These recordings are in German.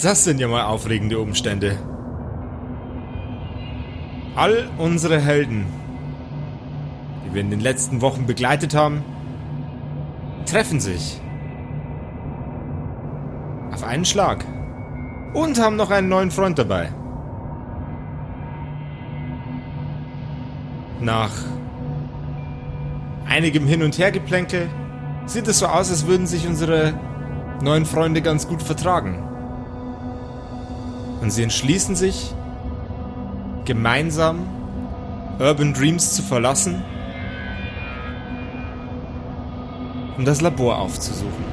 Das sind ja mal aufregende Umstände. All unsere Helden, die wir in den letzten Wochen begleitet haben, treffen sich. Auf einen Schlag. Und haben noch einen neuen Freund dabei. Nach einigem Hin- und Hergeplänkel sieht es so aus, als würden sich unsere neuen Freunde ganz gut vertragen. Und sie entschließen sich, gemeinsam Urban Dreams zu verlassen, um das Labor aufzusuchen.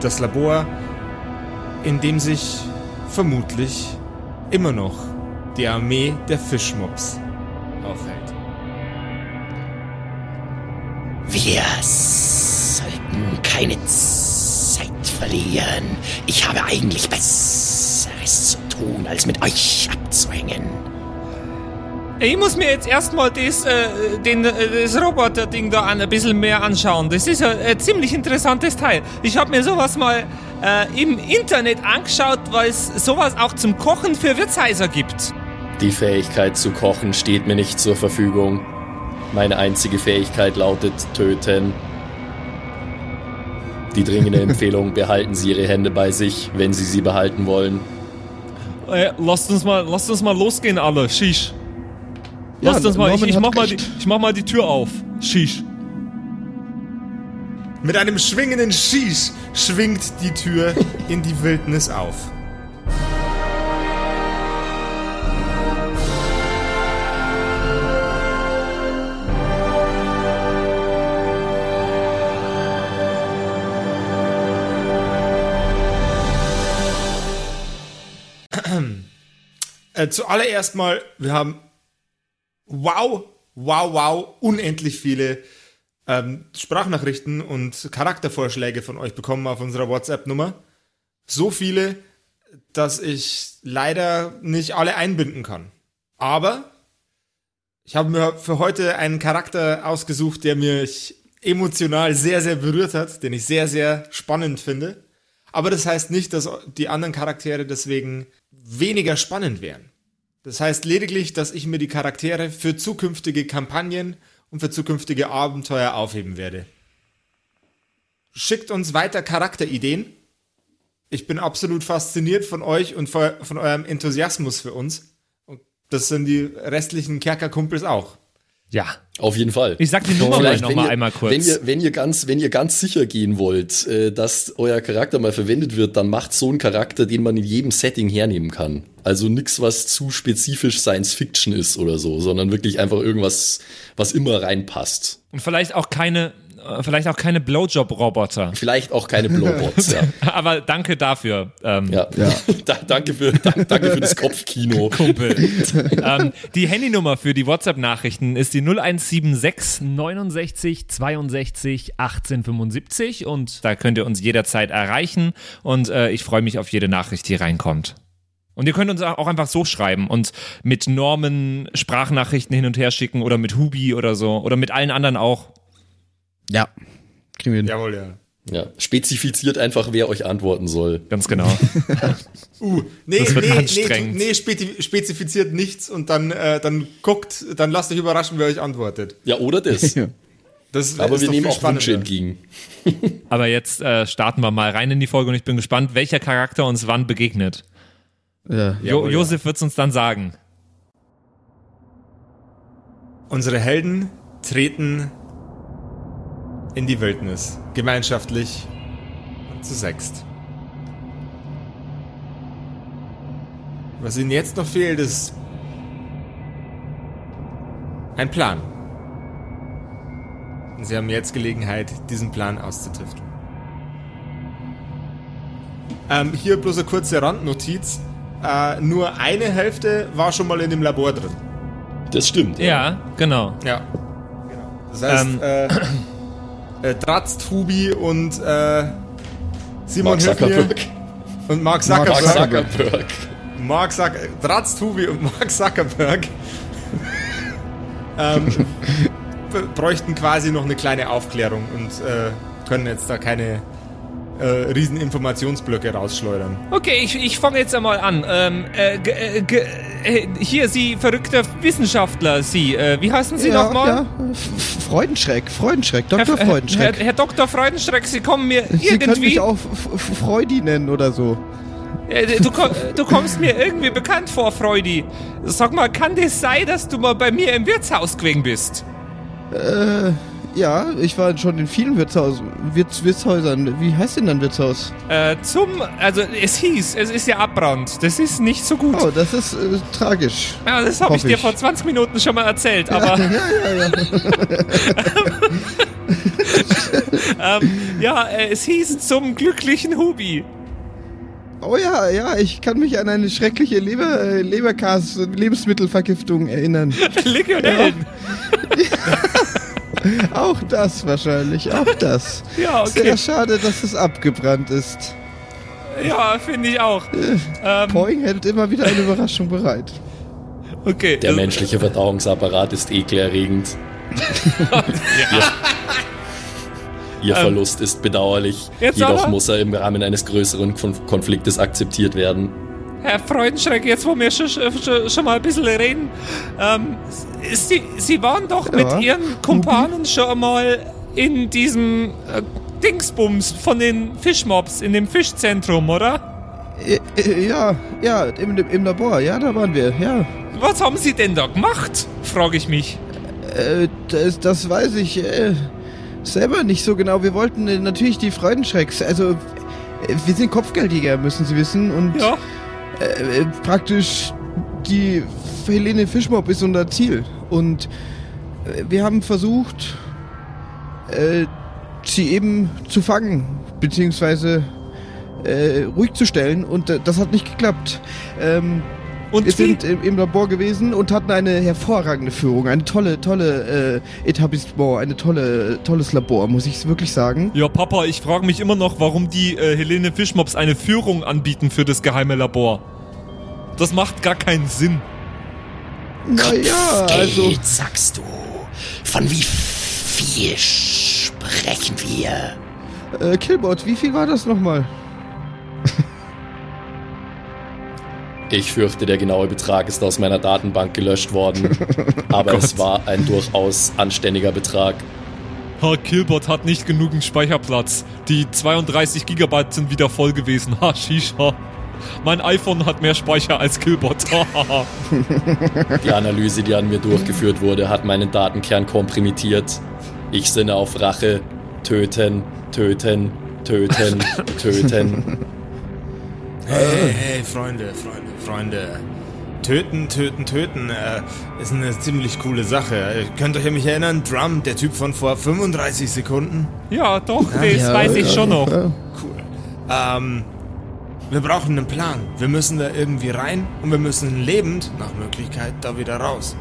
Das Labor, in dem sich vermutlich immer noch die Armee der Fischmobs aufhält. Wir sollten keine Zeit verlieren. Ich habe eigentlich Besseres zu tun, als mit euch abzuhängen. Ich muss mir jetzt erstmal das, äh, den, äh, das Roboter-Ding da an, ein bisschen mehr anschauen. Das ist ein, ein ziemlich interessantes Teil. Ich habe mir sowas mal äh, im Internet angeschaut, weil es sowas auch zum Kochen für Wirtshäuser gibt. Die Fähigkeit zu kochen steht mir nicht zur Verfügung. Meine einzige Fähigkeit lautet töten. Die dringende Empfehlung, behalten Sie Ihre Hände bei sich, wenn Sie sie behalten wollen. Äh, lasst uns mal, lasst uns mal losgehen, alle. Shish. Lasst uns mal, ich, ich, mach mal die, ich mach mal die Tür auf. Shish. Mit einem schwingenden Schieß schwingt die Tür in die Wildnis auf. Äh, zuallererst mal, wir haben wow, wow, wow, unendlich viele ähm, Sprachnachrichten und Charaktervorschläge von euch bekommen auf unserer WhatsApp-Nummer. So viele, dass ich leider nicht alle einbinden kann. Aber ich habe mir für heute einen Charakter ausgesucht, der mich emotional sehr, sehr berührt hat, den ich sehr, sehr spannend finde. Aber das heißt nicht, dass die anderen Charaktere deswegen weniger spannend wären. Das heißt lediglich, dass ich mir die Charaktere für zukünftige Kampagnen und für zukünftige Abenteuer aufheben werde. Schickt uns weiter Charakterideen. Ich bin absolut fasziniert von euch und von eurem Enthusiasmus für uns. Und das sind die restlichen Kerkerkumpels auch. Ja. Auf jeden Fall. Ich sag die Nummer mal Vielleicht, noch mal ihr- einmal kurz. Wenn ihr, wenn, ihr ganz, wenn ihr ganz sicher gehen wollt, äh, dass euer Charakter mal verwendet wird, dann macht so einen Charakter, den man in jedem Setting hernehmen kann. Also nichts, was zu spezifisch Science Fiction ist oder so, sondern wirklich einfach irgendwas, was immer reinpasst. Und vielleicht auch keine, vielleicht auch keine Blowjob-Roboter. Vielleicht auch keine Blowbots, ja. Aber danke dafür. Ähm, ja. da, danke, für, da, danke für das Kopfkino. Kumpel. ähm, die Handynummer für die WhatsApp-Nachrichten ist die 0176 69 62 1875 und da könnt ihr uns jederzeit erreichen und äh, ich freue mich auf jede Nachricht, die reinkommt. Und ihr könnt uns auch einfach so schreiben und mit Normen Sprachnachrichten hin und her schicken oder mit Hubi oder so oder mit allen anderen auch. Ja. Kriegen wir hin. Jawohl, ja. Ja. Spezifiziert einfach, wer euch antworten soll. Ganz genau. Uh, nee, Das wird nee, nee, anstrengend. nee, spezi spezifiziert nichts und dann, äh, dann guckt, dann lasst euch überraschen, wer euch antwortet. Ja, oder das. Das Aber ist wir nehmen auch Wünsche entgegen. Aber jetzt äh, starten wir mal rein in die Folge und ich bin gespannt, welcher Charakter uns wann begegnet. Ja. Jo Jawohl, ja. Josef wird's uns dann sagen. Unsere Helden treten in die Wildnis, gemeinschaftlich und zu sechst. Was ihnen jetzt noch fehlt, ist ein Plan. Und sie haben jetzt Gelegenheit, diesen Plan auszutüfteln. Ähm, hier bloß eine kurze Randnotiz. Äh, nur eine Hälfte war schon mal in dem Labor drin. Das stimmt. Ja, genau. Ja. Das heißt, Ähm. äh, äh, Dratz, Tubi und äh, Simon Mark. Zuckerberg. und Mark Zuckerberg. Mark Zuckerberg. Zuckerberg. Mark Zucker Dratz, Tubi und Mark Zuckerberg ähm, bräuchten quasi noch eine kleine Aufklärung und äh, können jetzt da keine äh, riesen Informationsblöcke rausschleudern. Okay, ich, ich fange jetzt einmal an. Ähm, äh, g- äh, g- äh, hier, Sie verrückter Wissenschaftler, Sie, äh, wie heißen Sie ja, nochmal? ja. Freudenschreck, Freudenschreck, Dr. Herr, Freudenschreck. Herr, Herr Dr. Freudenschreck, Sie kommen mir Sie können irgendwie... mich auch F- F- Freudi nennen oder so. Äh, Du, du kommst mir irgendwie bekannt vor, Freudi. Sag mal, kann das sein, dass du mal bei mir im Wirtshaus gewesen bist? Äh, ja, ich war schon in vielen Wirtshaus, Wirts, Wirtshäusern. Wie heißt denn dann Wirtshaus? Äh, zum... Also, es hieß, es ist ja Abbrannt. Das ist nicht so gut. Oh, das ist äh, tragisch. Ja, das habe ich hoffe dir ich. vor 20 Minuten schon mal erzählt, aber... Ja, ja, ja. ähm, ja, äh, es hieß zum glücklichen Hubi. Oh ja, ja, ich kann mich an eine schreckliche Leber, äh, Leberkas, Lebensmittelvergiftung erinnern. Legionellen. Auch das wahrscheinlich, auch das. Ja, okay. Sehr schade, dass es abgebrannt ist. Ja, finde ich auch. Ähm, Poing hält immer wieder eine Überraschung bereit. okay. Der äh, menschliche Verdauungsapparat ist ekelerregend. Ihr, ihr Verlust ist bedauerlich. Jedoch aber- muss er im Rahmen eines größeren Kon Konfliktes akzeptiert werden. Herr Freudenschreck, jetzt wo wir schon, schon, schon mal ein bisschen reden, ähm, Sie, Sie waren doch Ja. mit Ihren Kumpanen schon mal in diesem äh, Dingsbums von den Fischmobs, in dem Fischzentrum, oder? Ja, ja, im, im Labor, ja, da waren wir, ja. Was haben Sie denn da gemacht? Frage ich mich. Äh, das, das weiß ich äh, selber nicht so genau. Wir wollten äh, natürlich die Freudenschrecks, also äh, wir sind Kopfgeldjäger, müssen Sie wissen, und Ja. Äh, praktisch die Helene Fischmob ist unser Ziel. Und äh, wir haben versucht, äh, sie eben zu fangen, beziehungsweise äh, ruhig zu stellen und äh, das hat nicht geklappt. Ähm, Und wir sind im, im Labor gewesen und hatten eine hervorragende Führung, eine tolle, tolle äh, Etablissement, eine tolle, tolles Labor, muss ich wirklich sagen. Ja, Papa, ich frage mich immer noch, warum die äh, Helene Fischmops eine Führung anbieten für das geheime Labor. Das macht gar keinen Sinn. Naja, also sagst du. Von wie viel sprechen wir? äh, Killbot, wie viel war das nochmal? Ich fürchte, der genaue Betrag ist aus meiner Datenbank gelöscht worden. aber es war ein durchaus anständiger Betrag. Ha, Killbot hat nicht genügend Speicherplatz. Die 32 Gigabyte sind wieder voll gewesen. Ha, Shisha. Mein iPhone hat mehr Speicher als Killbot. Hahaha. Die Analyse, die an mir durchgeführt wurde, hat meinen Datenkern komprimiert. Ich sinne auf Rache. Töten, töten, töten, töten. Hey, hey, Freunde, Freunde, Freunde. Töten, töten, töten äh, ist eine ziemlich coole Sache. Ihr könnt euch an mich erinnern, Drum, der Typ von vor 35 Sekunden? ja, doch, das Ja, weiß ich ja, schon noch. ja. Cool. Ähm, wir brauchen einen Plan. Wir müssen da irgendwie rein und wir müssen lebend, nach Möglichkeit, da wieder raus.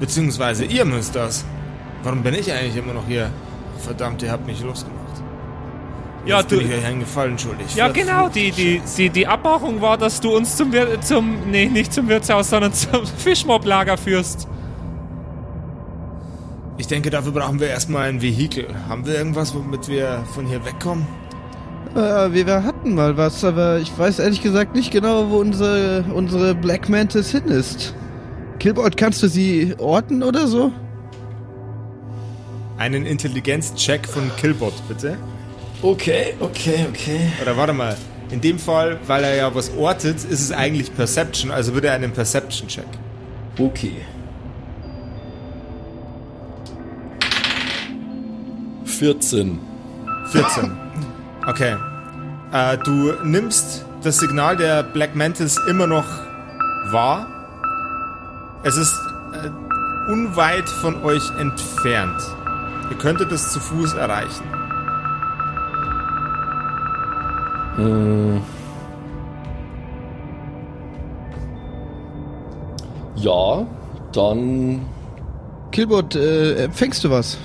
Beziehungsweise ihr müsst das. Warum bin ich eigentlich immer noch hier? Verdammt, ihr habt mich losgemacht. Ja, Jetzt du- bin ich euch einen Gefallen schuldig. Ja, genau, die, die, die, die Abmachung war, dass du uns zum, Wir zum nee, nicht zum Wirtshaus, sondern zum Fischmob-Lager führst. Ich denke, dafür brauchen wir erstmal ein Vehikel. Haben wir irgendwas, womit wir von hier wegkommen? Äh, wir, wir hatten mal was, aber ich weiß ehrlich gesagt nicht genau, wo unsere, unsere Black Mantis hin ist. Killbot, kannst du sie orten oder so? Einen Intelligenzcheck von Killbot, bitte. Okay, okay, okay. Oder warte mal. In dem Fall, weil er ja was ortet, ist es eigentlich Perception, also würde er einen Perception-Check. Okay. 14. 14. Okay. Äh, du nimmst das Signal der Black Mantis immer noch wahr. Es ist äh, unweit von euch entfernt. Ihr könntet es zu Fuß erreichen. Ja, dann Killbot, äh, empfängst du was?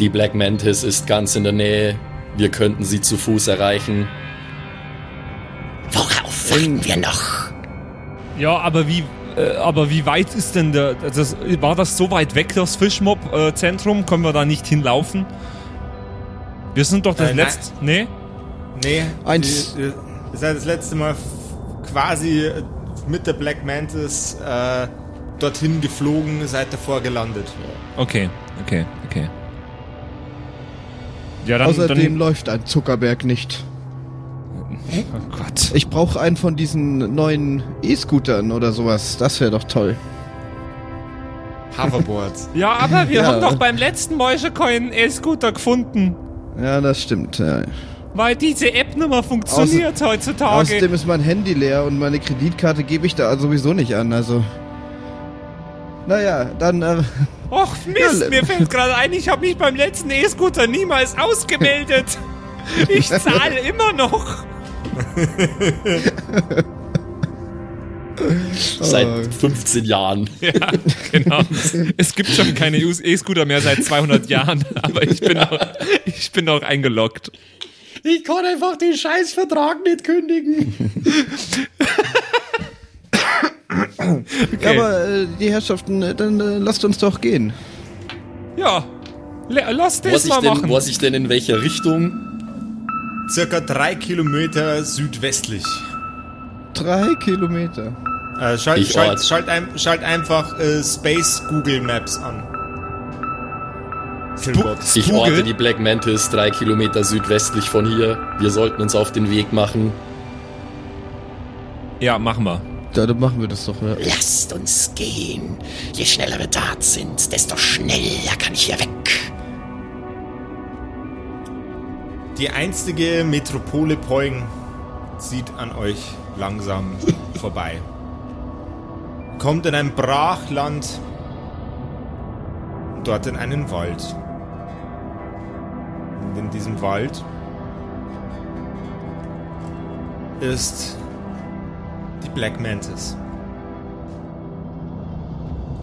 die Black Mantis ist ganz in der Nähe. Wir könnten sie zu Fuß erreichen. Worauf warten wir noch? Ja, aber wie, äh, aber wie weit ist denn der, das, war das so weit weg, das Fischmob-Zentrum? Können wir da nicht hinlaufen? Wir sind doch das Äh, letzte. Nee? Nee, Eins. Ihr, ihr seid das letzte Mal quasi mit der Black Mantis äh, dorthin geflogen, seid davor gelandet. Okay, okay, okay. Ja, dann. Außerdem dann läuft ein Zuckerberg nicht. oh Gott. Ich brauche einen von diesen neuen E-Scootern oder sowas. Das wäre doch toll. Hoverboards. Ja, aber wir Ja. haben doch beim letzten Mäuschecoin E-Scooter gefunden. Ja, das stimmt. Ja. Weil diese App nicht mehr funktioniert heutzutage. Außerdem ist mein Handy leer und meine Kreditkarte gebe ich da sowieso nicht an. Also. Naja, dann. Äh, Och, Mist, Ja, mir fällt gerade ein, ich habe mich beim letzten E-Scooter niemals ausgemeldet. Ich zahle immer noch. Seit 15 Jahren. Ja, genau. Es gibt schon keine E-Scooter mehr seit 200 Jahren, aber ich bin noch, ich bin noch eingeloggt. Ich kann einfach den Scheißvertrag nicht kündigen. Ja, aber äh, die Herrschaften, äh, dann äh, lasst uns doch gehen. Ja, le- lass das Was ich, mal denn, machen. was ich denn in welcher Richtung? Circa drei Kilometer südwestlich. Drei Kilometer. Äh, schalt, Ich schalt, schalt, ein, schalt einfach äh, Space Google Maps an. Killbot. Ich orte die Black Mantis drei Kilometer südwestlich von hier. Wir sollten uns auf den Weg machen. Ja, machen wir. Ja, dann machen wir das doch. Ja. Lasst uns gehen. Je schneller wir dort sind, desto schneller kann ich hier weg. Die einstige Metropole Poing zieht an euch langsam vorbei. Kommt in ein Brachland, dort in einen Wald. Und in diesem Wald ist die Black Mantis.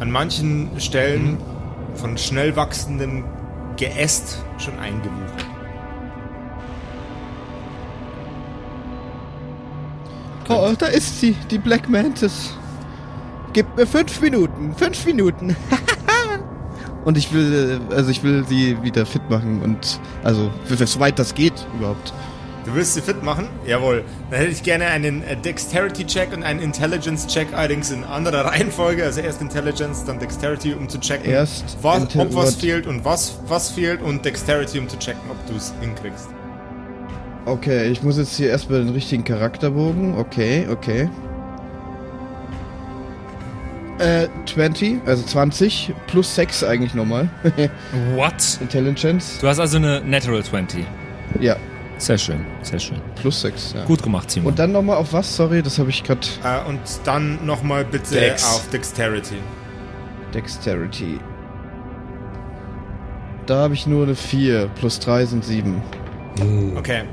An manchen Stellen von schnell wachsendem Geäst schon eingewuchert. Oh, da ist sie, die Black Mantis. Gib mir fünf Minuten, fünf Minuten. und ich will, also ich will sie wieder fit machen und, also, soweit das geht überhaupt. Du willst sie fit machen? Jawohl. Dann hätte ich gerne einen äh, Dexterity-Check und einen Intelligence-Check, allerdings in anderer Reihenfolge. Also erst Intelligence, dann Dexterity, um zu checken, Erst was, Intel- ob was fehlt und was, was fehlt und Dexterity, um zu checken, ob du es hinkriegst. Okay, ich muss jetzt hier erstmal den richtigen Charakterbogen. Okay, okay. Äh, 20, also 20, plus 6 eigentlich nochmal. What? Intelligence. Du hast also eine Natural 20. Ja, Sehr schön, sehr schön. plus 6, ja. Gut gemacht, Simon. Und dann nochmal auf was? Sorry, das habe ich gerade. Äh, und dann nochmal bitte Dex. auf Dexterity. Dexterity. Da habe ich nur eine 4, plus 3 sind 7. Okay.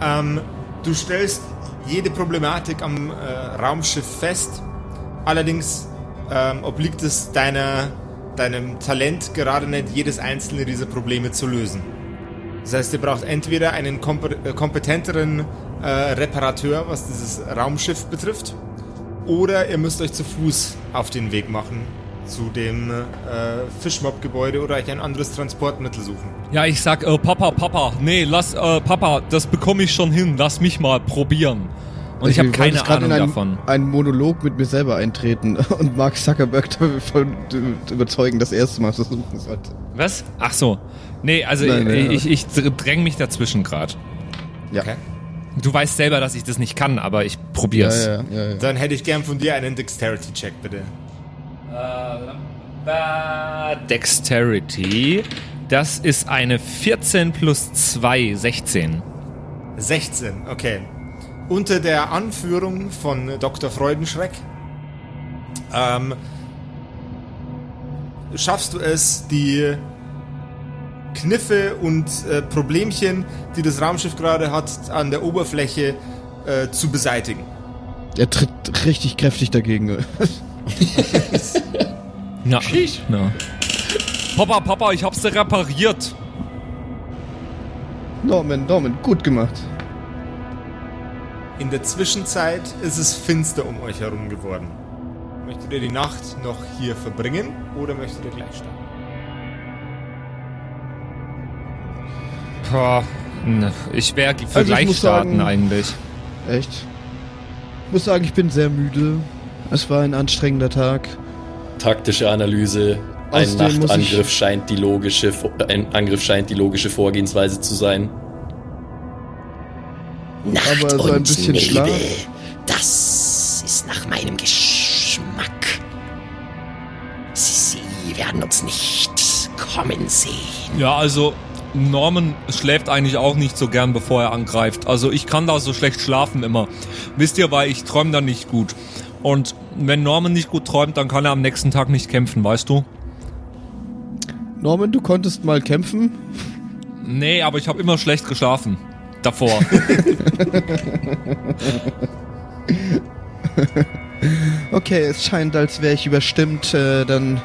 Ähm, du stellst jede Problematik am äh, Raumschiff fest. Allerdings ähm, obliegt es deiner, deinem Talent gerade nicht, jedes einzelne dieser Probleme zu lösen. Das heißt, ihr braucht entweder einen äh, kompetenteren äh, Reparateur, was dieses Raumschiff betrifft, oder ihr müsst euch zu Fuß auf den Weg machen zu dem äh, Fischmob-Gebäude oder euch ein anderes Transportmittel suchen. ja, ich sag, äh, Papa, Papa, nee, lass, äh, Papa, das bekomme ich schon hin, lass mich mal probieren. Und ich, habe wollte keine Ahnung in einen, davon. einen Monolog mit mir selber eintreten und Mark Zuckerberg davon überzeugen, das erste Mal versuchen sollte. Was? Ach so. Nee, also Nein, nein, ich, ich, ich dräng mich dazwischen gerade. Ja. Okay. Du weißt selber, dass ich das nicht kann, aber ich probier's. Ja, ja, ja, ja. Dann hätte ich gern von dir einen Dexterity-Check, bitte. Äh, Dexterity. Das ist eine 14 plus 2, 16. 16, okay. Unter der Anführung von Dr. Freudenschreck ähm, schaffst du es, die Kniffe und äh, Problemchen, die das Raumschiff gerade hat, an der Oberfläche äh, zu beseitigen. Er tritt richtig kräftig dagegen. Ja. ja. Papa, Papa, ich hab's dir repariert. Norman, Norman, gut gemacht. In der Zwischenzeit ist es finster um euch herum geworden. Möchtet ihr die Nacht noch hier verbringen oder möchtet ihr gleich starten? Boah. Ne, Ich wäre für Also ich gleich starten sagen- eigentlich. Echt? Ich muss sagen, ich bin sehr müde. Es war ein anstrengender Tag. Taktische Analyse. Ein Nachtangriff scheint die logische, ein Angriff scheint die logische Vorgehensweise zu sein. Nacht Aber so ein und bisschen Milde. Schlaf. Das ist nach meinem Geschmack. Sie, Sie werden uns nicht kommen sehen. Ja, also Norman schläft eigentlich auch nicht so gern, bevor er angreift. Also ich kann da so schlecht schlafen immer. Wisst ihr, weil ich träume dann nicht gut. Und wenn Norman nicht gut träumt, dann kann er am nächsten Tag nicht kämpfen, weißt du? Norman, du konntest mal kämpfen. Nee, aber ich habe immer schlecht geschlafen. Davor. Okay, es scheint, als wäre ich überstimmt. Äh, dann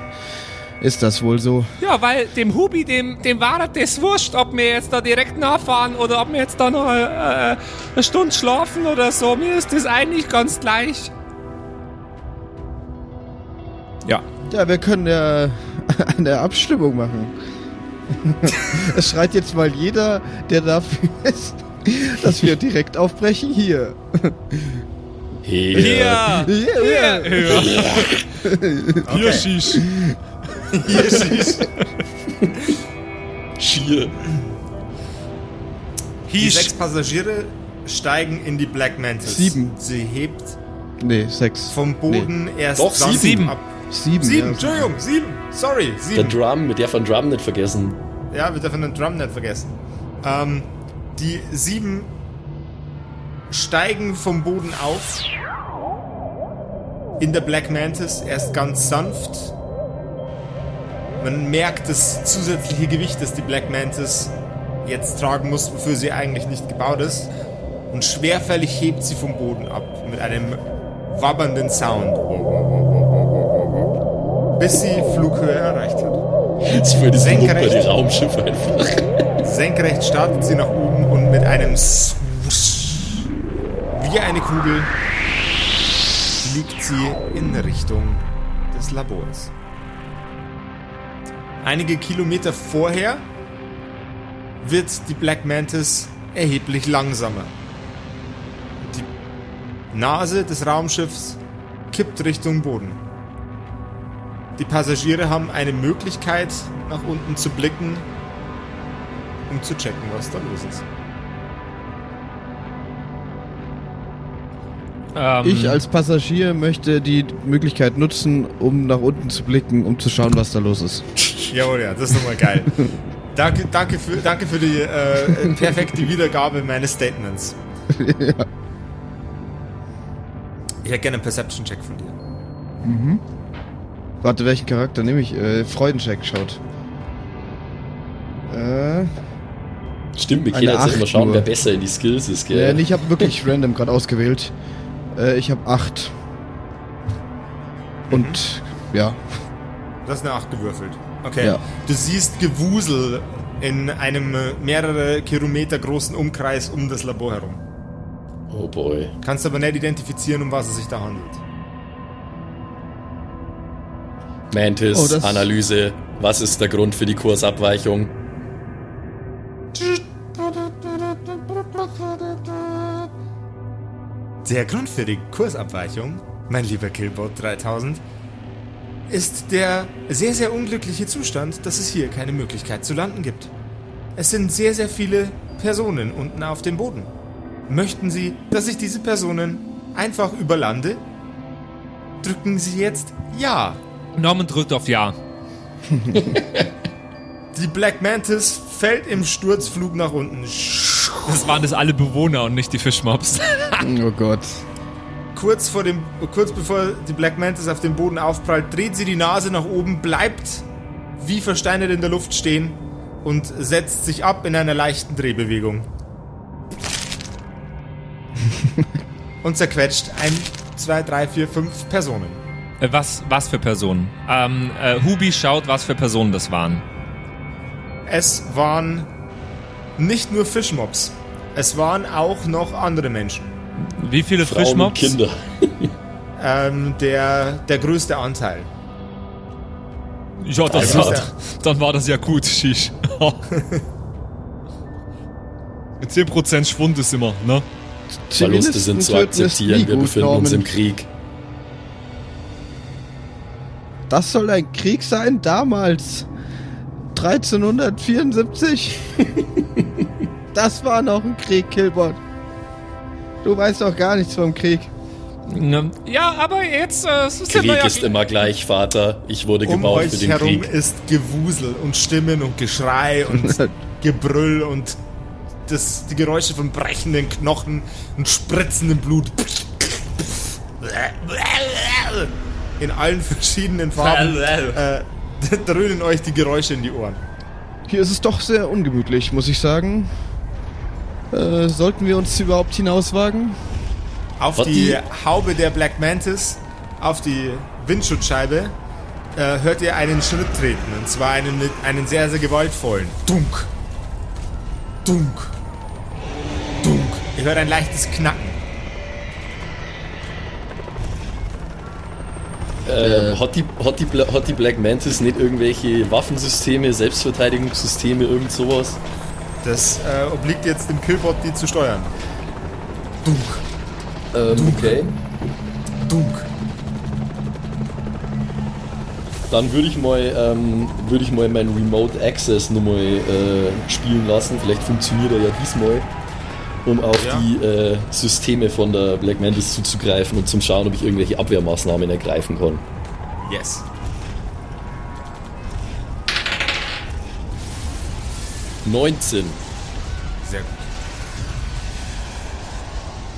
ist das wohl so. Ja, weil dem Hubi, dem, dem war das wurscht, ob wir jetzt da direkt nachfahren oder ob wir jetzt da noch äh, eine Stunde schlafen oder so. Mir ist das eigentlich ganz gleich. ja. Ja, wir können ja eine Abstimmung machen. es schreit jetzt mal jeder, der dafür ist, dass wir direkt aufbrechen. Hier. Hier. Hier! Hier, hier. Hier, Shish. Schier. Die sechs Passagiere steigen in die Black Mantis. Sieben. Sie hebt Nee, sechs. vom Boden erst Doch, langsam sieben. ab. Sieben. Sieben, ja. Entschuldigung, sieben. Sorry, Der sieben. Drum, mit der von Drum nicht vergessen. Ja, wir dürfen den Drum nicht vergessen. Ähm, die sieben steigen vom Boden auf. In der Black Mantis erst ganz sanft. Man merkt das zusätzliche Gewicht, das die Black Mantis jetzt tragen muss, wofür sie eigentlich nicht gebaut ist. Und schwerfällig hebt sie vom Boden ab mit einem wabbernden Sound. Bis sie Flughöhe erreicht hat. Ist für diese Senkrecht. Die Raumschiffe einfach. Senkrecht startet sie nach oben mit einem Swoosh wie eine Kugel fliegt sie in Richtung des Labors. Einige Kilometer vorher wird die Black Mantis erheblich langsamer. Die Nase des Raumschiffs kippt Richtung Boden. Die Passagiere haben eine Möglichkeit, nach unten zu blicken, um zu checken, was da los ist. Ähm, Ich als Passagier möchte die Möglichkeit nutzen, um nach unten zu blicken, um zu schauen, was da los ist. Jawohl, ja, das ist nochmal geil. danke, danke, für, danke für die äh, perfekte Wiedergabe meines Statements. Ich hätte gerne einen Perception-Check von dir. Warte, welchen Charakter nehme ich? Äh, Freudencheck schaut. Äh, Stimmt, wir können jetzt immer schauen, nur. wer besser in die Skills ist, gell? nee, ich habe wirklich random gerade ausgewählt. Äh, ich habe acht. Und ja, Du hast eine 8 gewürfelt. Okay. Ja. Du siehst Gewusel in einem äh, mehrere Kilometer großen Umkreis um das Labor herum. Oh boy. Kannst aber nicht identifizieren, um was es sich da handelt. Mantis, Oh, Analyse. Was ist der Grund für die Kursabweichung? Der Grund für die Kursabweichung, mein lieber Killbot 3000, ist der sehr, sehr unglückliche Zustand, dass es hier keine Möglichkeit zu landen gibt. Es sind sehr, sehr viele Personen unten auf dem Boden. Möchten Sie, dass ich diese Personen einfach überlande? Drücken Sie jetzt Ja. Norman drückt auf Ja. Die Black Mantis fällt im Sturzflug nach unten. Das waren das alle Bewohner und nicht die Fischmobs. oh Gott. Kurz, vor dem, kurz bevor die Black Mantis auf dem Boden aufprallt, dreht sie die Nase nach oben, bleibt wie versteinert in der Luft stehen und setzt sich ab in einer leichten Drehbewegung. und zerquetscht ein, zwei, drei, vier, fünf Personen. Äh, Was, was für Personen? Ähm, äh, Hubi schaut, was für Personen das waren. Es waren nicht nur Fischmobs, es waren auch noch andere Menschen. Wie viele Frauen und Fischmobs? Kinder. Ähm, der, der größte Anteil. Ja, das Also- war, dann war das ja gut, Shish. 10% Schwund ist immer, ne? Verluste sind zu akzeptieren, wir befinden uns im. Krieg. Das soll ein Krieg sein damals. 1374? das war noch ein Krieg, Kilbert. Du weißt doch gar nichts vom Krieg. Ne? Ja, aber jetzt äh, es ist ja Krieg neuer ist immer gleich, Vater. Ich wurde Um gebaut für euch den herum Krieg. ist Gewusel und Stimmen und Geschrei und Gebrüll und das, die Geräusche von brechenden Knochen und spritzendem Blut. In allen verschiedenen Farben äh, dröhnen euch die Geräusche in die Ohren. Hier ist es doch sehr ungemütlich, muss ich sagen. Äh, sollten wir uns überhaupt hinauswagen? Auf Was die, die- Haube der Black Mantis, auf die Windschutzscheibe, äh, hört ihr einen Schritt treten. Und zwar einen, mit, einen sehr, sehr gewaltvollen. Dunk. Dunk. Dunk. Ihr hört ein leichtes Knacken. Äh, hat, die, hat, die, hat die Black Mantis nicht irgendwelche Waffensysteme, Selbstverteidigungssysteme, irgend sowas? Das äh, obliegt jetzt dem Killbot, die zu steuern. Dunk. Ähm, okay. Dunk. Dann würde ich mal, ähm, würde ich mal meinen Remote Access nochmal äh, spielen lassen. Vielleicht funktioniert er ja diesmal, um auf Ja. die äh, Systeme von der Black Mantis zuzugreifen und zum Schauen, ob ich irgendwelche Abwehrmaßnahmen ergreifen kann. Yes. Neunzehn. Sehr gut.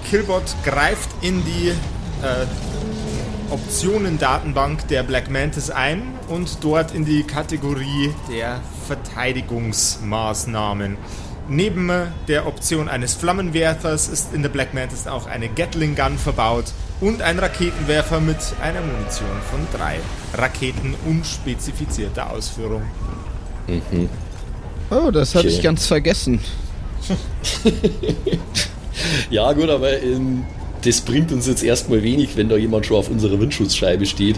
Killbot greift in die äh, Optionen-Datenbank der Black Mantis ein und dort in die Kategorie der Verteidigungsmaßnahmen. Neben äh, der Option eines Flammenwerfers ist in der Black Mantis auch eine Gatling Gun verbaut und ein Raketenwerfer mit einer Munition von drei Raketen unspezifizierter Ausführung. Oh, das hatte Okay. ich ganz vergessen. Ja gut, aber ähm, das bringt uns jetzt erstmal wenig, wenn da jemand schon auf unserer Windschutzscheibe steht.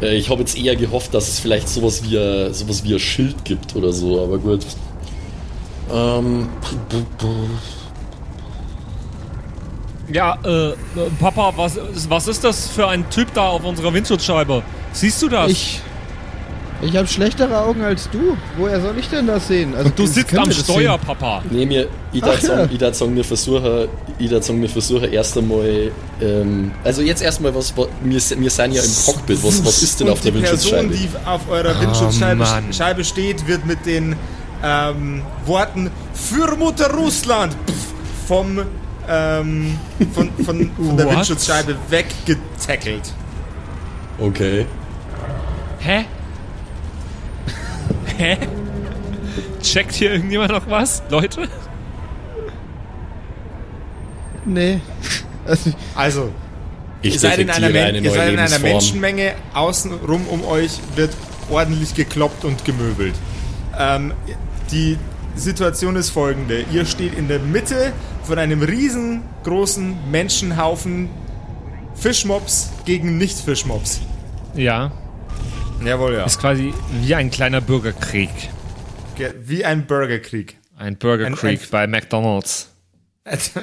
Äh, ich habe jetzt eher gehofft, dass es vielleicht sowas wie, ein, sowas wie ein Schild gibt oder so, aber gut. Ähm, Ja, äh, Papa, was, was ist das für ein Typ da auf unserer Windschutzscheibe? Siehst du das? Ich. Ich habe schlechtere Augen als du. Woher soll ich denn das sehen? Also, Und du sitzt am Steuer, Papa. nee, mir, wir versuchen, ich darf sagen, wir versuchen erst einmal, ähm, also jetzt erstmal was, was wir, wir sind ja im Cockpit, was, was ist denn Und auf der die Person, Windschutzscheibe? die auf eurer Windschutzscheibe Mann. Scheibe steht, wird mit den ähm, Worten für Mutter Russland pff, vom ähm, von, von, von der? Windschutzscheibe weggetackelt. Okay. Hä? Hä? Checkt hier irgendjemand noch was, Leute? Nee. Also, Also, Ich ihr seid in einer, Men eine ihr seid in einer. Menschenmenge, außenrum um euch wird ordentlich gekloppt und gemöbelt. Ähm, die Situation ist folgende. Ihr steht in der Mitte von einem riesengroßen Menschenhaufen Fischmobs gegen Nicht-Fischmobs. Ja, Jawohl, ja. ist quasi wie ein kleiner Bürgerkrieg. Ge- Wie ein Bürgerkrieg. Ein ein- bei McDonalds.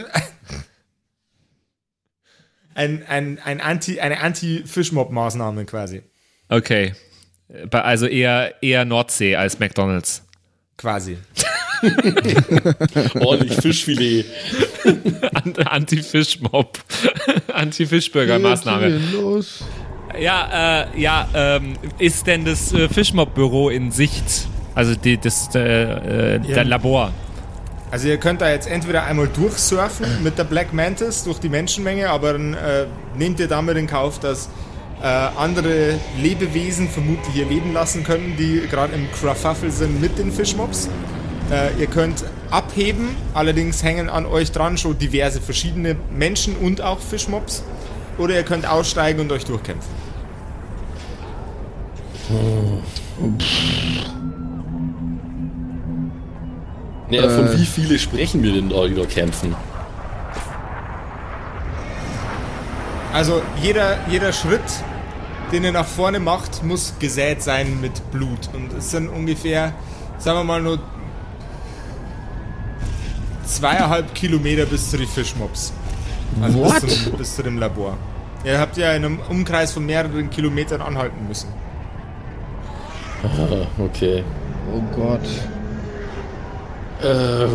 Ein, ein, ein Anti, eine Anti-Fischmob-Maßnahme quasi. Okay. Also eher, eher Nordsee als McDonalds. Quasi. Ordentlich Fischfilet. An- Anti-Fischmob. Anti-Fischburger-Maßnahme. Los. Ja, äh, ja, ähm, ist denn das äh, Fischmob-Büro in Sicht? Also die, das äh, äh, Ja. der Labor. Also ihr könnt da jetzt entweder einmal durchsurfen mit der Black Mantis durch die Menschenmenge, aber dann äh, nehmt ihr damit in Kauf, dass äh, andere Lebewesen vermutlich ihr Leben lassen können, die gerade im Crafuffle sind mit den Fischmobs. Äh, ihr könnt abheben, allerdings hängen an euch dran schon diverse verschiedene Menschen und auch Fischmobs. Oder ihr könnt aussteigen und euch durchkämpfen. Naja, von Äh. wie viele sprechen wir denn da, da kämpfen? Also jeder, jeder Schritt, den ihr nach vorne macht, muss gesät sein mit Blut. Und es sind ungefähr, sagen wir mal, nur zweieinhalb Kilometer bis zu den Fischmobs. Also What? Bis, zum, bis zu dem Labor. Ihr habt ja in einem Umkreis von mehreren Kilometern anhalten müssen. Ah, okay. Oh Gott. Äh,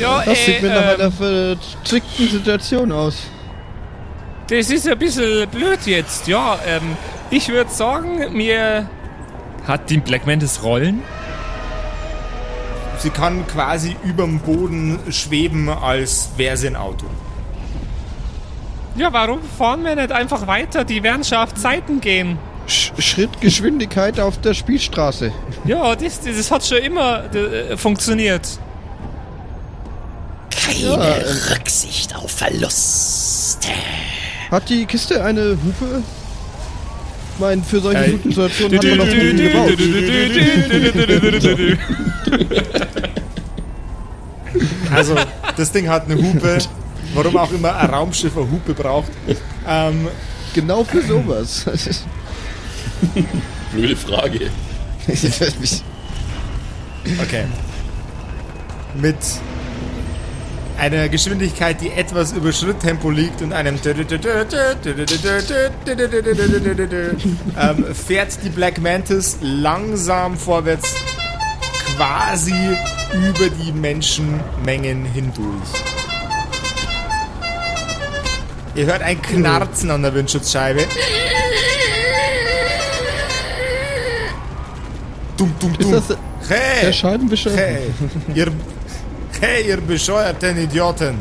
Ja, Das sieht mir nach äh, einer verzwickten Situation aus. Das ist ein bisschen blöd jetzt. Ja, ähm, ich würde sagen, mir hat die Black Mantis Rollen. Sie kann quasi überm Boden schweben, als wäre sie ein Auto. Ja, warum fahren wir nicht einfach weiter? Die werden schon auf Zeiten gehen. Sch Schrittgeschwindigkeit auf der Spielstraße. Ja, das, das, das hat schon immer äh, funktioniert. Keine Rücksicht auf Verluste. Hat die Kiste eine Hupe? Ich meine, für solche Äh, Situationen hat man noch Hupen gebaut. Also, das Ding hat eine Hupe. Warum auch immer ein Raumschiff eine Hupe braucht. Ähm, Genau für sowas. Blöde Frage. okay. Mit einer Geschwindigkeit, die etwas über Schritttempo liegt und einem ähm, fährt die Black Mantis langsam vorwärts quasi über die Menschenmengen hindurch. Ihr hört ein Knarzen an der Windschutzscheibe. Dum, dum, Ist dum. das Hey! der Scheibenwischer? Hey, ihr, hey, ihr bescheuerten Idioten.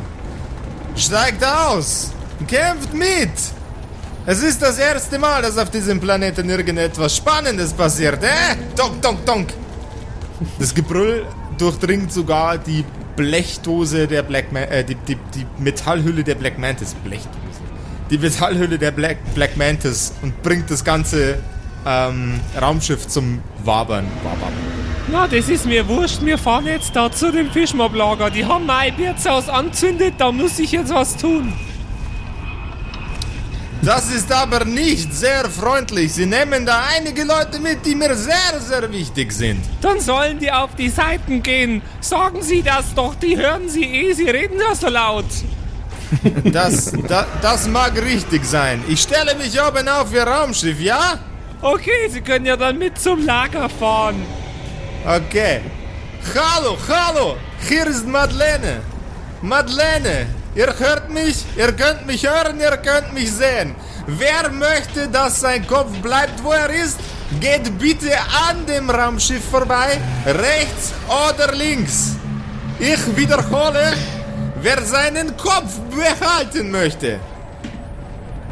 Steigt aus! Kämpft mit! Es ist das erste Mal, dass auf diesem Planeten irgendetwas Spannendes passiert, äh? Donk, donk, donk! Das Gebrüll durchdringt sogar die Blechdose der Black Man äh, die, die, die Metallhülle der Black Mantis. Blechdose. Die Metallhülle der Black, Black Mantis und bringt das ganze ähm, Raumschiff zum Wabern. Wabern. Na, das ist mir wurscht. Wir fahren jetzt da zu dem Fischmoblager. Die haben mein Wirtshaus anzündet. Da muss ich jetzt was tun. Das ist aber nicht sehr freundlich. Sie nehmen da einige Leute mit, die mir sehr, sehr wichtig sind. Dann sollen die auf die Seiten gehen. Sagen Sie das doch. Die hören Sie eh. Sie reden ja so laut. Das, da, das mag richtig sein. Ich stelle mich oben auf Ihr Raumschiff, ja? Okay, Sie können ja dann mit zum Lager fahren. Okay. Hallo, hallo. Hier ist Madeleine. Madeleine, ihr hört mich, ihr könnt mich hören, ihr könnt mich sehen. Wer möchte, dass sein Kopf bleibt, wo er ist, geht bitte an dem Raumschiff vorbei, rechts oder links. Ich wiederhole, wer seinen Kopf behalten möchte,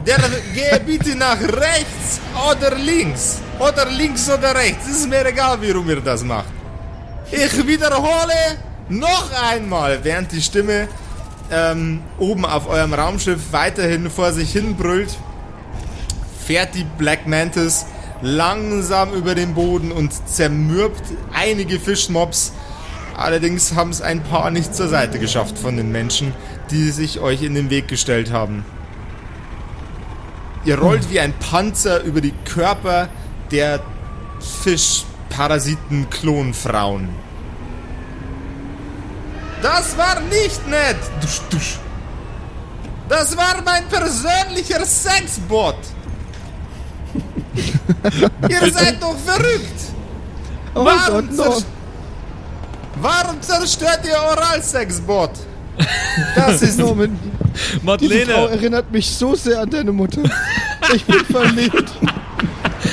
der gehe bitte nach rechts oder links. Oder links oder rechts. Ist mir egal, wie rum ihr das macht. Ich wiederhole noch einmal, während die Stimme ähm, oben auf eurem Raumschiff weiterhin vor sich hin brüllt, fährt die Black Mantis langsam über den Boden und zermürbt einige Fischmobs. Allerdings haben es ein paar nicht zur Seite geschafft von den Menschen, die sich euch in den Weg gestellt haben. Ihr rollt wie ein Panzer über die Körper der Fischparasiten-Klonfrauen. Das war nicht nett! Dusch, dusch. Das war mein persönlicher Sexbot! Ihr seid doch verrückt! Oh Warum, Gott, no. zerst- Warum zerstört ihr Oralsexbot? Das ist Norman, diese Frau Madeleine, erinnert mich so sehr an deine Mutter. Ich bin verliebt.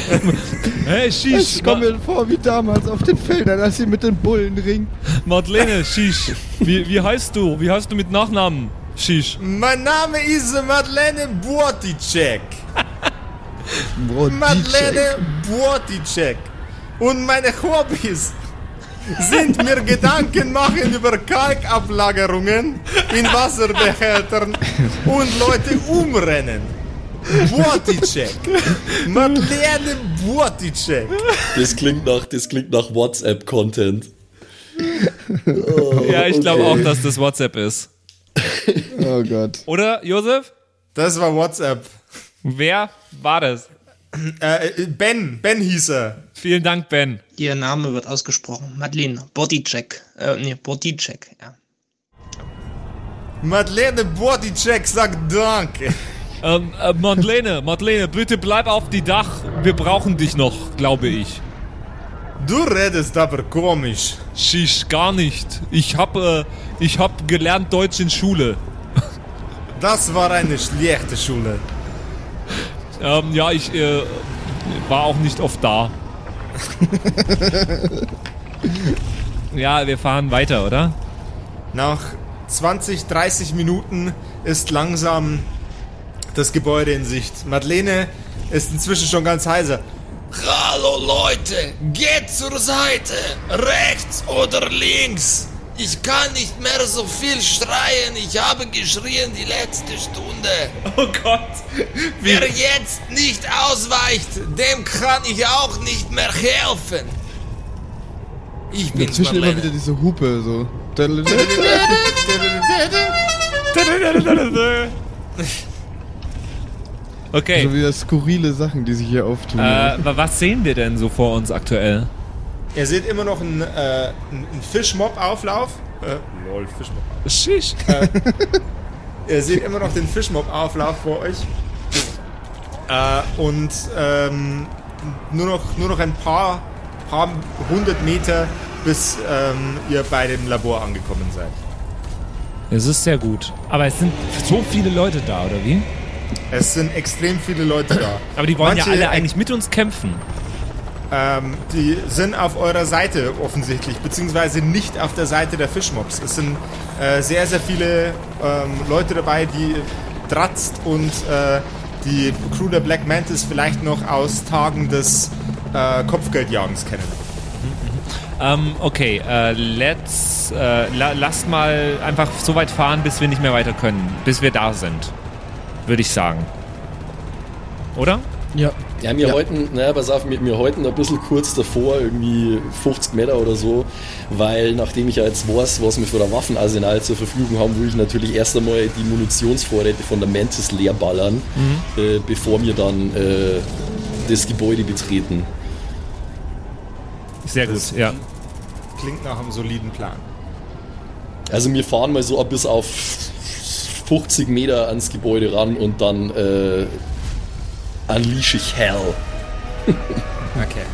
hey, Ich Shish, Ma komme mir vor wie damals auf den Feldern, als sie mit den Bullen ringt. Madeleine, Shish. Wie, wie heißt du? Wie heißt du mit Nachnamen? Shish. Mein Name ist Madeleine Buoticek. Madeleine Buoticek. Und meine Hobbys sind mir Gedanken machen über Kalkablagerungen in Wasserbehältern und Leute umrennen. Buoticek. Madeleine Buoticek. Das klingt nach, das klingt nach WhatsApp-Content. Ja, ich glaube okay. auch, dass das WhatsApp ist. Oh Gott. Oder, Josef? Das war WhatsApp. Wer war das? Äh, Ben, Ben hieß er. Vielen Dank, Ben. Ihr Name wird ausgesprochen. Madeleine. Bodycheck. Äh, nee, Bodycheck, ja. Madeleine Bodycheck sagt Danke. Ähm, äh, Madeleine, Madeleine, bitte bleib auf die Dach. Wir brauchen dich noch, glaube ich. Du redest aber komisch. Shish, gar nicht. Ich hab, äh, ich hab gelernt Deutsch in Schule. Das war eine schlechte Schule. Ähm, ja, ich äh, war auch nicht oft da. ja, wir fahren weiter, oder? Nach 20, 30 Minuten ist langsam das Gebäude in Sicht. Madeleine ist inzwischen schon ganz heiser. Hallo Leute, geht zur Seite, rechts oder links. Ich kann nicht mehr so viel schreien, ich habe geschrien die letzte Stunde. Oh Gott. Wer jetzt nicht ausweicht, dem kann ich auch nicht mehr helfen. Ich bin's, Dazwischen immer wieder diese Hupe, so. Okay. So wieder skurrile Sachen, die sich hier auftun. Äh, wa- was sehen wir denn so vor uns aktuell? Ihr seht immer noch einen, äh, einen Fischmob-Auflauf. Äh, lol, Fischmob. Shish. Ihr seht immer noch den Fischmob-Auflauf vor euch. Äh, und ähm, nur, noch, nur noch ein paar, paar hundert Meter, bis ähm, ihr bei dem Labor angekommen seid. Es ist sehr gut. Aber es sind so viele Leute da, oder wie? Es sind extrem viele Leute da. Aber die wollen Manche- ja alle eigentlich mit uns kämpfen. Ähm, die sind auf eurer Seite offensichtlich, beziehungsweise nicht auf der Seite der Fischmobs. Es sind äh, sehr, sehr viele ähm, Leute dabei, die Dratzt und äh, die Crew der Black Mantis vielleicht noch aus Tagen des äh, Kopfgeldjagens kennen. Ähm, okay, äh, let's, äh, la lasst mal einfach so weit fahren, bis wir nicht mehr weiter können. Bis wir da sind. Würde ich sagen. Oder? ja. Ja, wir Ja. heute, naja, pass auf, wir, wir heute ein bisschen kurz davor, irgendwie 50 Meter oder so, weil nachdem ich ja jetzt weiß, was wir für ein Waffenarsenal zur Verfügung haben, will ich natürlich erst einmal die Munitionsvorräte von der Mantis leer ballern, äh, bevor wir dann äh, das Gebäude betreten. Sehr gut, ja. Klingt nach einem soliden Plan. Also wir fahren mal so ab bis auf 50 Meter ans Gebäude ran und dann äh, unleash ich Hell. Okay.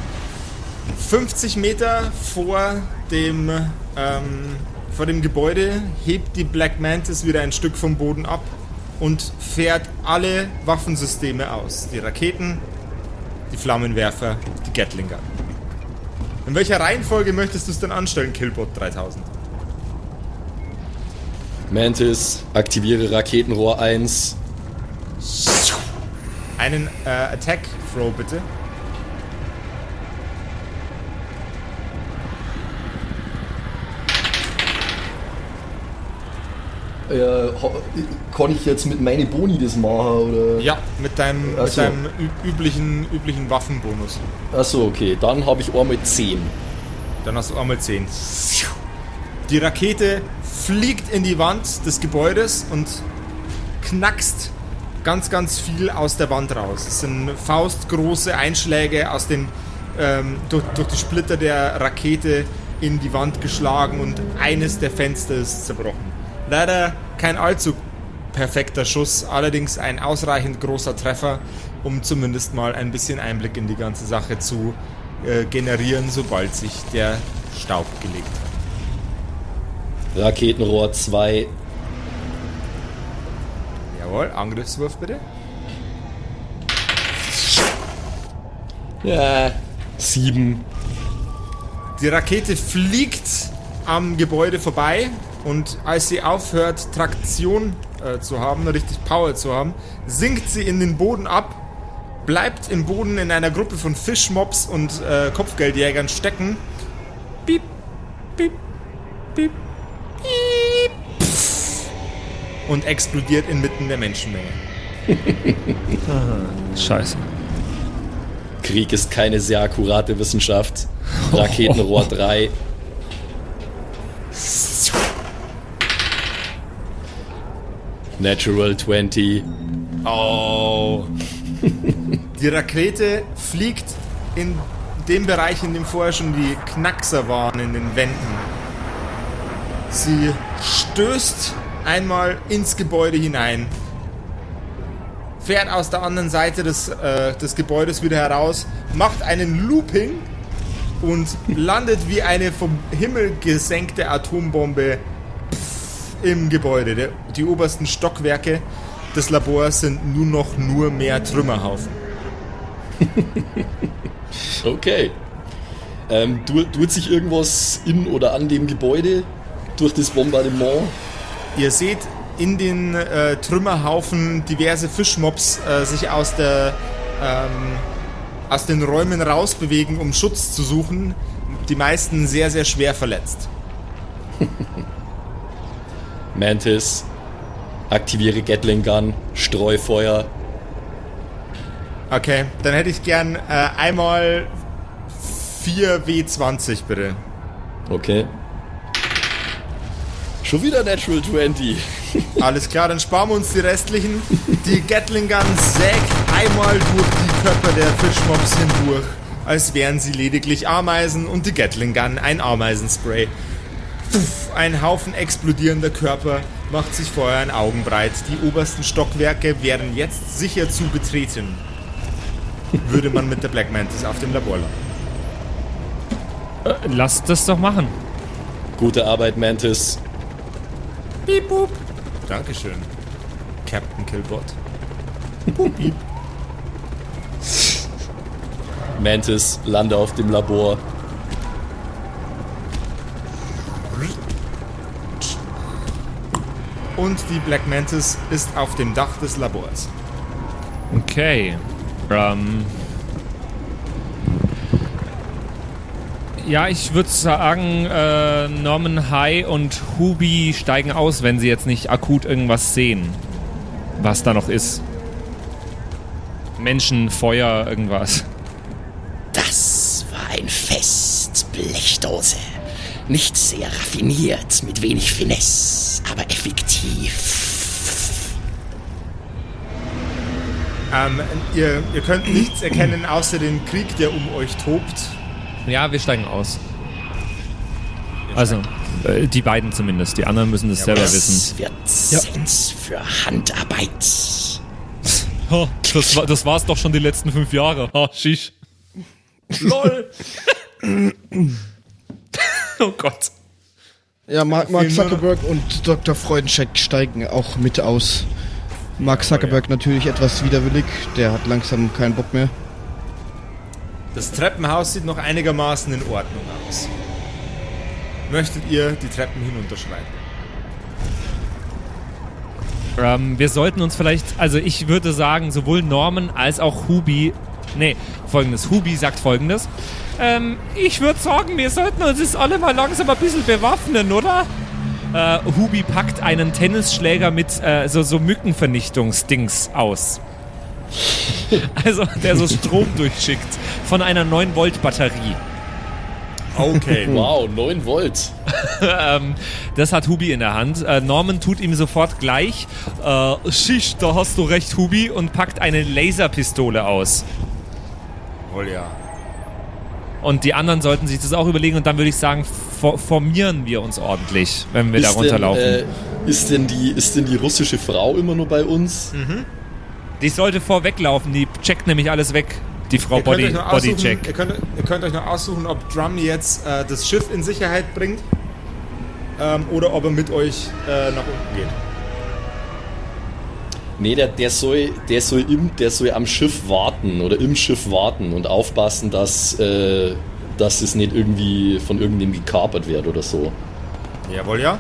50 Meter vor dem, ähm, vor dem Gebäude hebt die Black Mantis wieder ein Stück vom Boden ab und fährt alle Waffensysteme aus. Die Raketen, die Flammenwerfer, die Gatlinger. In welcher Reihenfolge möchtest du es denn anstellen, Killbot 3000? Mantis, aktiviere Raketenrohr 1. Einen äh, Attack Throw bitte. Äh, kann ich jetzt mit meine Boni das machen oder? Ja, mit deinem, Ach mit so. deinem üblichen, üblichen Waffenbonus. Achso, okay. Dann habe ich einmal 10. Dann hast du einmal 10. Die Rakete fliegt in die Wand des Gebäudes und knackst ganz, ganz viel aus der Wand raus. Es sind faustgroße Einschläge aus den, ähm, durch, durch die Splitter der Rakete in die Wand geschlagen und eines der Fenster ist zerbrochen. Leider kein allzu perfekter Schuss, allerdings ein ausreichend großer Treffer, um zumindest mal ein bisschen Einblick in die ganze Sache zu äh, generieren, sobald sich der Staub gelegt hat. Raketenrohr 2. Jawohl, Angriffswurf bitte. Ja. 7. Die Rakete fliegt am Gebäude vorbei und als sie aufhört, Traktion äh, zu haben, richtig Power zu haben, sinkt sie in den Boden ab, bleibt im Boden in einer Gruppe von Fischmobs und äh, Kopfgeldjägern stecken. Piep, piep, piep, piep. pff, Und explodiert inmitten der Menschenmenge. Scheiße. Krieg ist keine sehr akkurate Wissenschaft. Raketenrohr 3. Natural 20. Oh. Die Rakete fliegt in dem Bereich, in dem vorher schon die Knackser waren, in den Wänden. Sie stößt einmal ins Gebäude hinein, fährt aus der anderen Seite des, äh, des Gebäudes wieder heraus, macht einen Looping und landet wie eine vom Himmel gesenkte Atombombe im Gebäude. Der, die obersten Stockwerke des Labors sind nur noch nur mehr Trümmerhaufen. Okay. Ähm, tu- tut sich irgendwas in oder an dem Gebäude durch das Bombardement? Ihr seht in den äh, Trümmerhaufen diverse Fischmobs äh, sich aus der ähm, aus den Räumen rausbewegen, um Schutz zu suchen. Die meisten sehr, sehr schwer verletzt. Mantis, aktiviere Gatling Gun, Streufeuer. Okay, dann hätte ich gern äh, einmal 4 W20 bitte. Okay. Schon wieder Natural 20. Alles klar, dann sparen wir uns die restlichen. Die Gatling Gun sägt einmal durch die Körper der Fischmobs hindurch, als wären sie lediglich Ameisen und die Gatling Gun ein Ameisenspray. Puff, ein Haufen explodierender Körper macht sich vor euren Augen breit. Die obersten Stockwerke wären jetzt sicher zu betreten. Würde man mit der Black Mantis auf dem Labor landen. Äh, lasst das doch machen. Gute Arbeit, Mantis. Piep, boop. Dankeschön, Captain Killbot. Boop, piep. Mantis, lande auf dem Labor. Und die Black Mantis ist auf dem Dach des Labors. Okay. Ähm. Ja, ich würde sagen, äh, Norman High und Hubi steigen aus, wenn sie jetzt nicht akut irgendwas sehen. Was da noch ist. Menschen, Feuer, irgendwas. Das war ein Fest, Blechdose. Nicht sehr raffiniert, mit wenig Finesse, aber effektiv. Ähm, ihr, ihr könnt nichts erkennen außer den Krieg, der um euch tobt. Ja, wir steigen aus. Also, äh, die beiden zumindest. Die anderen müssen das selber wissen. Das wird Sens für Handarbeit. Ha, das, war, das war's doch schon die letzten fünf Jahre. Ha, shish. LOL! Oh Gott. Ja, Mark, Mark Zuckerberg und Dr. Freudenscheck steigen auch mit aus. Mark Zuckerberg natürlich etwas widerwillig, der hat langsam keinen Bock mehr. Das Treppenhaus sieht noch einigermaßen in Ordnung aus. Möchtet ihr die Treppen hinunterschreiten? Ähm, wir sollten uns vielleicht, also ich würde sagen, sowohl Norman als auch Hubi. Nee, folgendes. Hubi sagt folgendes. Ähm, ich würde sagen, wir sollten uns jetzt alle mal langsam ein bisschen bewaffnen, oder? Äh, Hubi packt einen Tennisschläger mit äh, so, so Mückenvernichtungsdings aus. also, der so Strom durchschickt. Von einer 9-Volt-Batterie. Okay. Wow, 9 Volt. ähm, das hat Hubi in der Hand. Äh, Norman tut ihm sofort gleich. Äh, Schisch, da hast du recht, Hubi, und packt eine Laserpistole aus. Wohl ja. Und die anderen sollten sich das auch überlegen und dann würde ich sagen, for formieren wir uns ordentlich, wenn wir da Ist denn, runterlaufen. äh, ist, denn die, ist denn die russische Frau immer nur bei uns? Die sollte vorweglaufen, die checkt nämlich alles weg. Die Frau Ihr Body, euch noch Body aussuchen, Check. ihr, könnt, ihr könnt euch noch aussuchen, ob Drum jetzt äh, das Schiff in Sicherheit bringt ähm, oder ob er mit euch äh, nach unten geht. Nee, der, der, soll, der, soll im, der soll am Schiff warten oder im Schiff warten und aufpassen, dass, äh, dass es nicht irgendwie von irgendwem gekapert wird oder so. Jawohl, ja.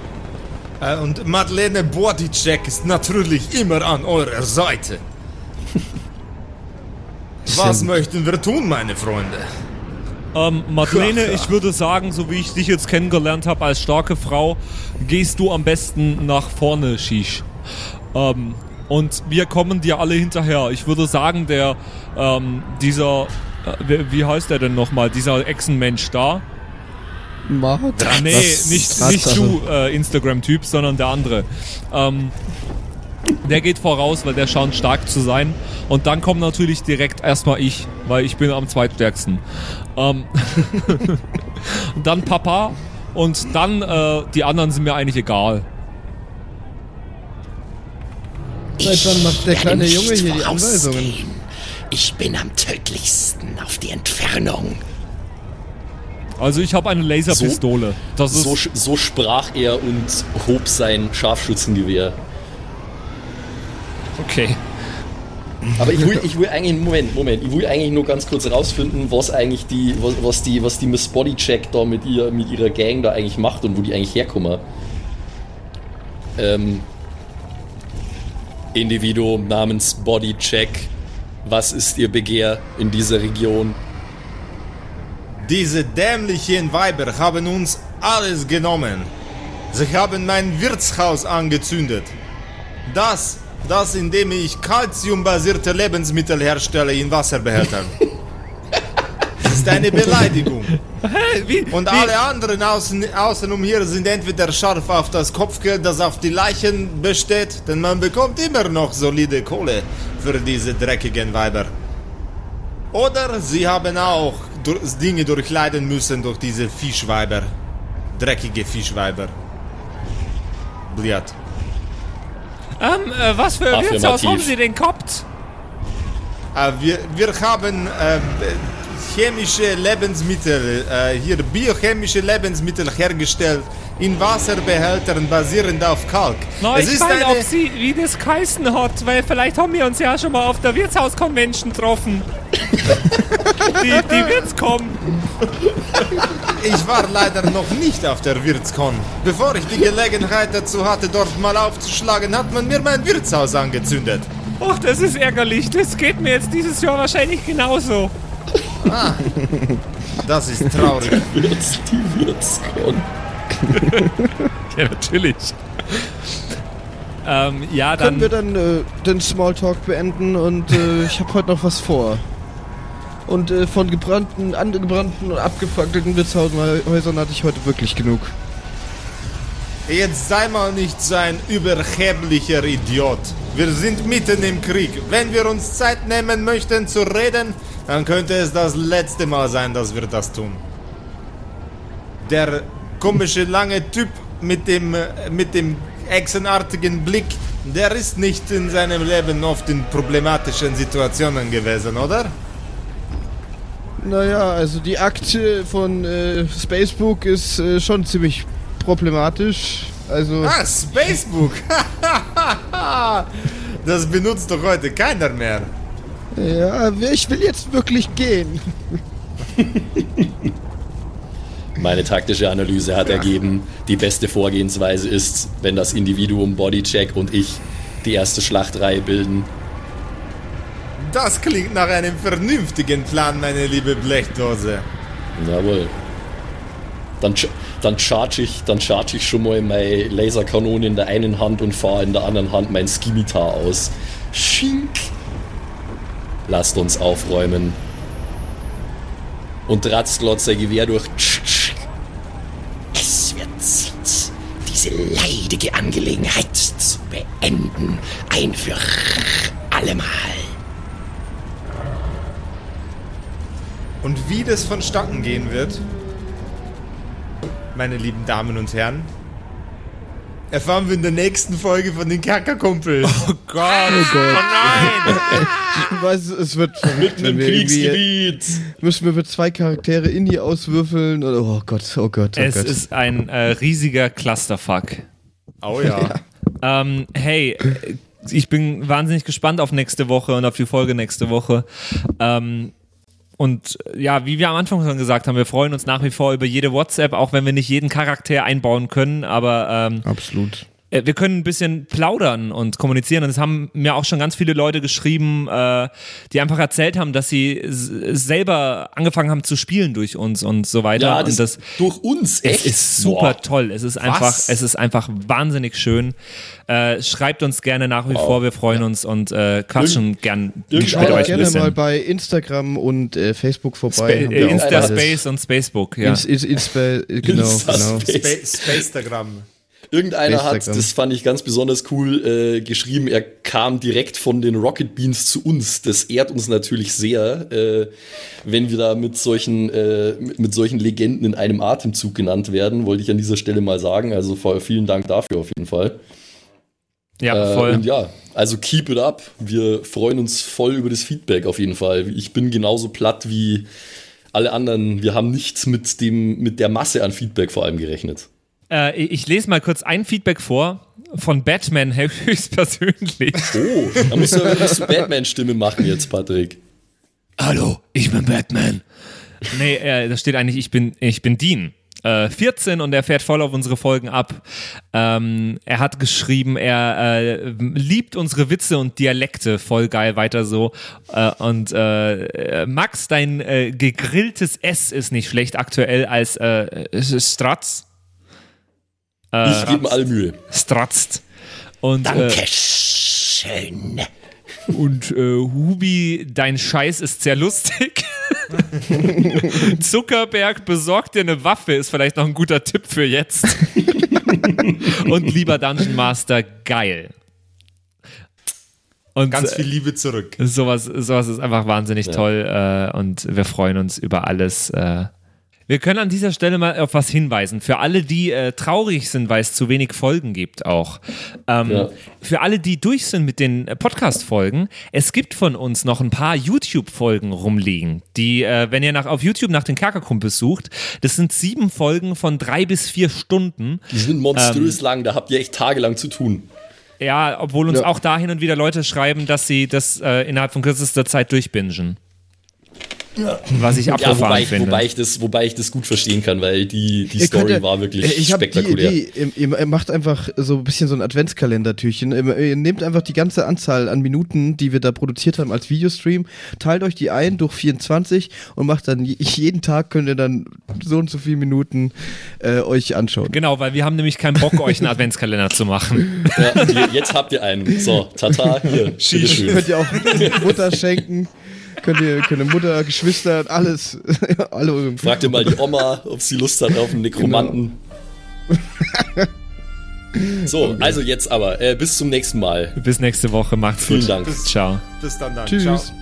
Äh, und Madeleine Bodycheck ist natürlich immer an eurer Seite. Was möchten wir tun, meine Freunde? Ähm, Madeleine, ich würde sagen, so wie ich dich jetzt kennengelernt habe als starke Frau, gehst du am besten nach vorne, Shish. Ähm, und wir kommen dir alle hinterher. Ich würde sagen, der, ähm, dieser, äh, wie- wie heißt der denn nochmal, dieser Echsenmensch da? Mark? Nee, nicht, nicht du, äh, Instagram-Typ, sondern der andere. Ähm, der geht voraus, weil der scheint stark zu sein. Und dann kommt natürlich direkt erstmal ich, weil ich bin am zweitstärksten. Ähm, dann Papa und dann äh, die anderen sind mir eigentlich egal. Seit wann macht der kleine Junge hier die. Anweisungen? Ich bin am tödlichsten auf die Entfernung. Also ich habe eine Laserpistole. Das ist So, so sprach er und hob sein Scharfschützengewehr. Okay. Aber ich will, ich will eigentlich, Moment, Moment, ich will eigentlich nur ganz kurz rausfinden, was eigentlich die, was, was die, was die Miss Bodycheck da mit, ihr, mit ihrer Gang da eigentlich macht und wo die eigentlich herkommen. Ähm, Individuum namens Bodycheck, was ist ihr Begehr in dieser Region? Diese dämlichen Weiber haben uns alles genommen. Sie haben mein Wirtshaus angezündet. Das, das indem ich calciumbasierte Lebensmittel herstelle in Wasserbehältern. Das ist eine Beleidigung. Wie, Und wie, alle anderen außen, außenum hier sind entweder scharf auf das Kopfgeld, das auf die Leichen besteht, denn man bekommt immer noch solide Kohle für diese dreckigen Weiber. Oder sie haben auch Dinge durchleiden müssen durch diese Fischweiber. Dreckige Fischweiber. Bliat. Ähm, äh, was für ein Wirtshaus haben Sie denn gehabt? Äh, wir, wir haben äh, chemische Lebensmittel, äh, hier biochemische Lebensmittel hergestellt in Wasserbehältern basierend auf Kalk. Na, es ich ist meine, eine, ob Sie, wie das geheißen hat, weil vielleicht haben wir uns ja schon mal auf der Wirtshaus-Convention getroffen. die, die wird's kommen. ich war leider noch nicht auf der Wirtskon. Bevor ich die Gelegenheit dazu hatte, dort mal aufzuschlagen, hat man mir mein Wirtshaus angezündet. Ach, das ist ärgerlich. Das geht mir jetzt dieses Jahr wahrscheinlich genauso. Das ist traurig. Wird's die Wirtskon? Ja, natürlich. ähm, ja, Können dann. wir dann äh, den Smalltalk beenden und äh, ich habe heute noch was vor. Und äh, von gebrannten, angebrannten und abgefackelten Wirtshaushäusern hatte ich heute wirklich genug. Jetzt sei mal nicht so ein überheblicher Idiot. Wir sind mitten im Krieg. Wenn wir uns Zeit nehmen möchten zu reden, dann könnte es das letzte Mal sein, dass wir das tun. Der komische lange Typ mit dem, äh, mit dem echsenartigen Blick, der ist nicht in seinem Leben oft in problematischen Situationen gewesen, oder? Naja, also die Akte von äh, Spacebook ist äh, schon ziemlich problematisch. Also, Ah, Spacebook! das benutzt doch heute keiner mehr. ja, ich will jetzt wirklich gehen. Meine taktische Analyse hat ergeben, die beste Vorgehensweise ist, wenn das Individuum Bodycheck und ich die erste Schlachtreihe bilden. Das klingt nach einem vernünftigen Plan, meine liebe Blechdose. Jawohl. Dann, dann charge ich, dann charge ich schon mal meine Laserkanone in der einen Hand und fahre in der anderen Hand mein Skimitar aus. Schink. Lasst uns aufräumen. Und Ratzglot sein Gewehr durch. Es diese leidige Angelegenheit zu beenden. Ein für allemal. Und wie das vonstatten gehen wird, meine lieben Damen und Herren, erfahren wir in der nächsten Folge von den Kerkerkumpels. Oh Gott. Oh nein. Ich weiß, es wird wenn Im Kriegsgebiet. müssen wir mit zwei Charaktere in die auswürfeln. Oder, oh Gott, oh Gott, oh Es Gott. ist ein äh, riesiger Clusterfuck. Oh ja. Ähm, hey, ich bin wahnsinnig gespannt auf nächste Woche und auf die Folge nächste Woche. Ähm, und äh, ja, wie wir am Anfang schon gesagt haben, wir freuen uns nach wie vor über jede WhatsApp, auch wenn wir nicht jeden Charakter einbauen können, aber ähm, Absolut. Äh, wir können ein bisschen plaudern und kommunizieren. Und es haben mir auch schon ganz viele Leute geschrieben, äh, die einfach erzählt haben, dass sie selber angefangen haben zu spielen durch uns und so weiter. Ja, und das, das durch uns, echt? es ist super Boah. toll. Es ist einfach, Was? es ist einfach wahnsinnig schön. Äh, schreibt uns gerne nach wie vor, wir freuen uns und äh, quatschen gern irgendeiner- mit euch gerne mal bei Instagram und äh, Facebook Spa vorbei. Auch Insta. Space und Spacebook, ja. Ins, ins, Inspa, äh, genau, Insta genau. Space. Spa Spacetagram. Irgendeiner hat, das fand ich ganz besonders cool, äh, geschrieben, er kam direkt von den Rocket Beans zu uns. Das ehrt uns natürlich sehr, äh, wenn wir da mit solchen, äh, mit, mit solchen Legenden in einem Atemzug genannt werden, wollte ich an dieser Stelle mal sagen. Also voll- vielen Dank dafür auf jeden Fall. ja, Äh, voll. Und ja, Also keep it up. Wir freuen uns voll über das Feedback auf jeden Fall. Ich bin genauso platt wie alle anderen. Wir haben nicht mit, dem, mit der Masse an Feedback vor allem gerechnet. Äh, ich lese mal kurz ein Feedback vor von Batman höchstpersönlich. Oh, da musst du, musst du Batman-Stimme machen jetzt, Patrick. Hallo, ich bin Batman. Nee, äh, da steht eigentlich, ich bin, ich bin Dean. Äh, 14 und er fährt voll auf unsere Folgen ab. Ähm, er hat geschrieben, er äh, liebt unsere Witze und Dialekte, voll geil, weiter so. Äh, und äh, Max, dein äh, gegrilltes S ist nicht schlecht aktuell als äh, ich gebe alle Mühe. Stratzt. Und, Dankeschön. Und äh, Hubi, dein Scheiß ist sehr lustig. Zuckerberg besorgt dir eine Waffe, ist vielleicht noch ein guter Tipp für jetzt. Und lieber Dungeon Master, geil. Und Ganz viel Liebe zurück. sowas, sowas ist einfach wahnsinnig toll äh, und wir freuen uns über alles. Äh. Wir können an dieser Stelle mal auf was hinweisen. Für alle, die äh, traurig sind, weil es zu wenig Folgen gibt, auch. Ähm, Ja. Für alle, die durch sind mit den äh, Podcast-Folgen, es gibt von uns noch ein paar YouTube-Folgen rumliegen, die, äh, wenn ihr nach, auf YouTube nach den Kerkerkumpels sucht, das sind sieben Folgen von drei bis vier Stunden. Die sind monströs lang, da habt ihr echt tagelang zu tun. Ja, obwohl uns Ja. auch da hin und wieder Leute schreiben, dass sie das äh, innerhalb von kürzester Zeit durchbingen. Was ich Ja, abgefahren wobei ich, finde. wobei, ich das, wobei ich das gut verstehen kann, weil die, die Ihr Story könnt ja- war wirklich ich spektakulär. Die Idee, ihr, macht einfach so ein bisschen so ein Adventskalendertürchen. Ihr, nehmt einfach die ganze Anzahl an Minuten, die wir da produziert haben als Videostream, teilt euch die ein durch 24 und macht dann je- jeden Tag könnt ihr dann so und so viele Minuten äh, euch anschauen. Genau, weil wir haben nämlich keinen Bock, euch einen Adventskalender zu machen. Ja, jetzt habt ihr einen. So, tata, hier, bitteschön. Könnt ihr auch Mutter schenken, könnt ihr, könnt ihr Mutter, Geschwister, alles, alle eure Fragt ihr mal die Oma, ob sie Lust hat auf einen Nekromanten. So, also jetzt aber, äh, bis zum nächsten Mal. Bis nächste Woche. Macht's Vielen gut. Dank. Ciao. Bis dann dann. Tschüss. Ciao.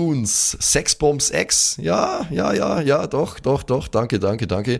Runes, Sexbombs X, ja, ja, ja, ja, doch, doch, doch, danke, danke, danke.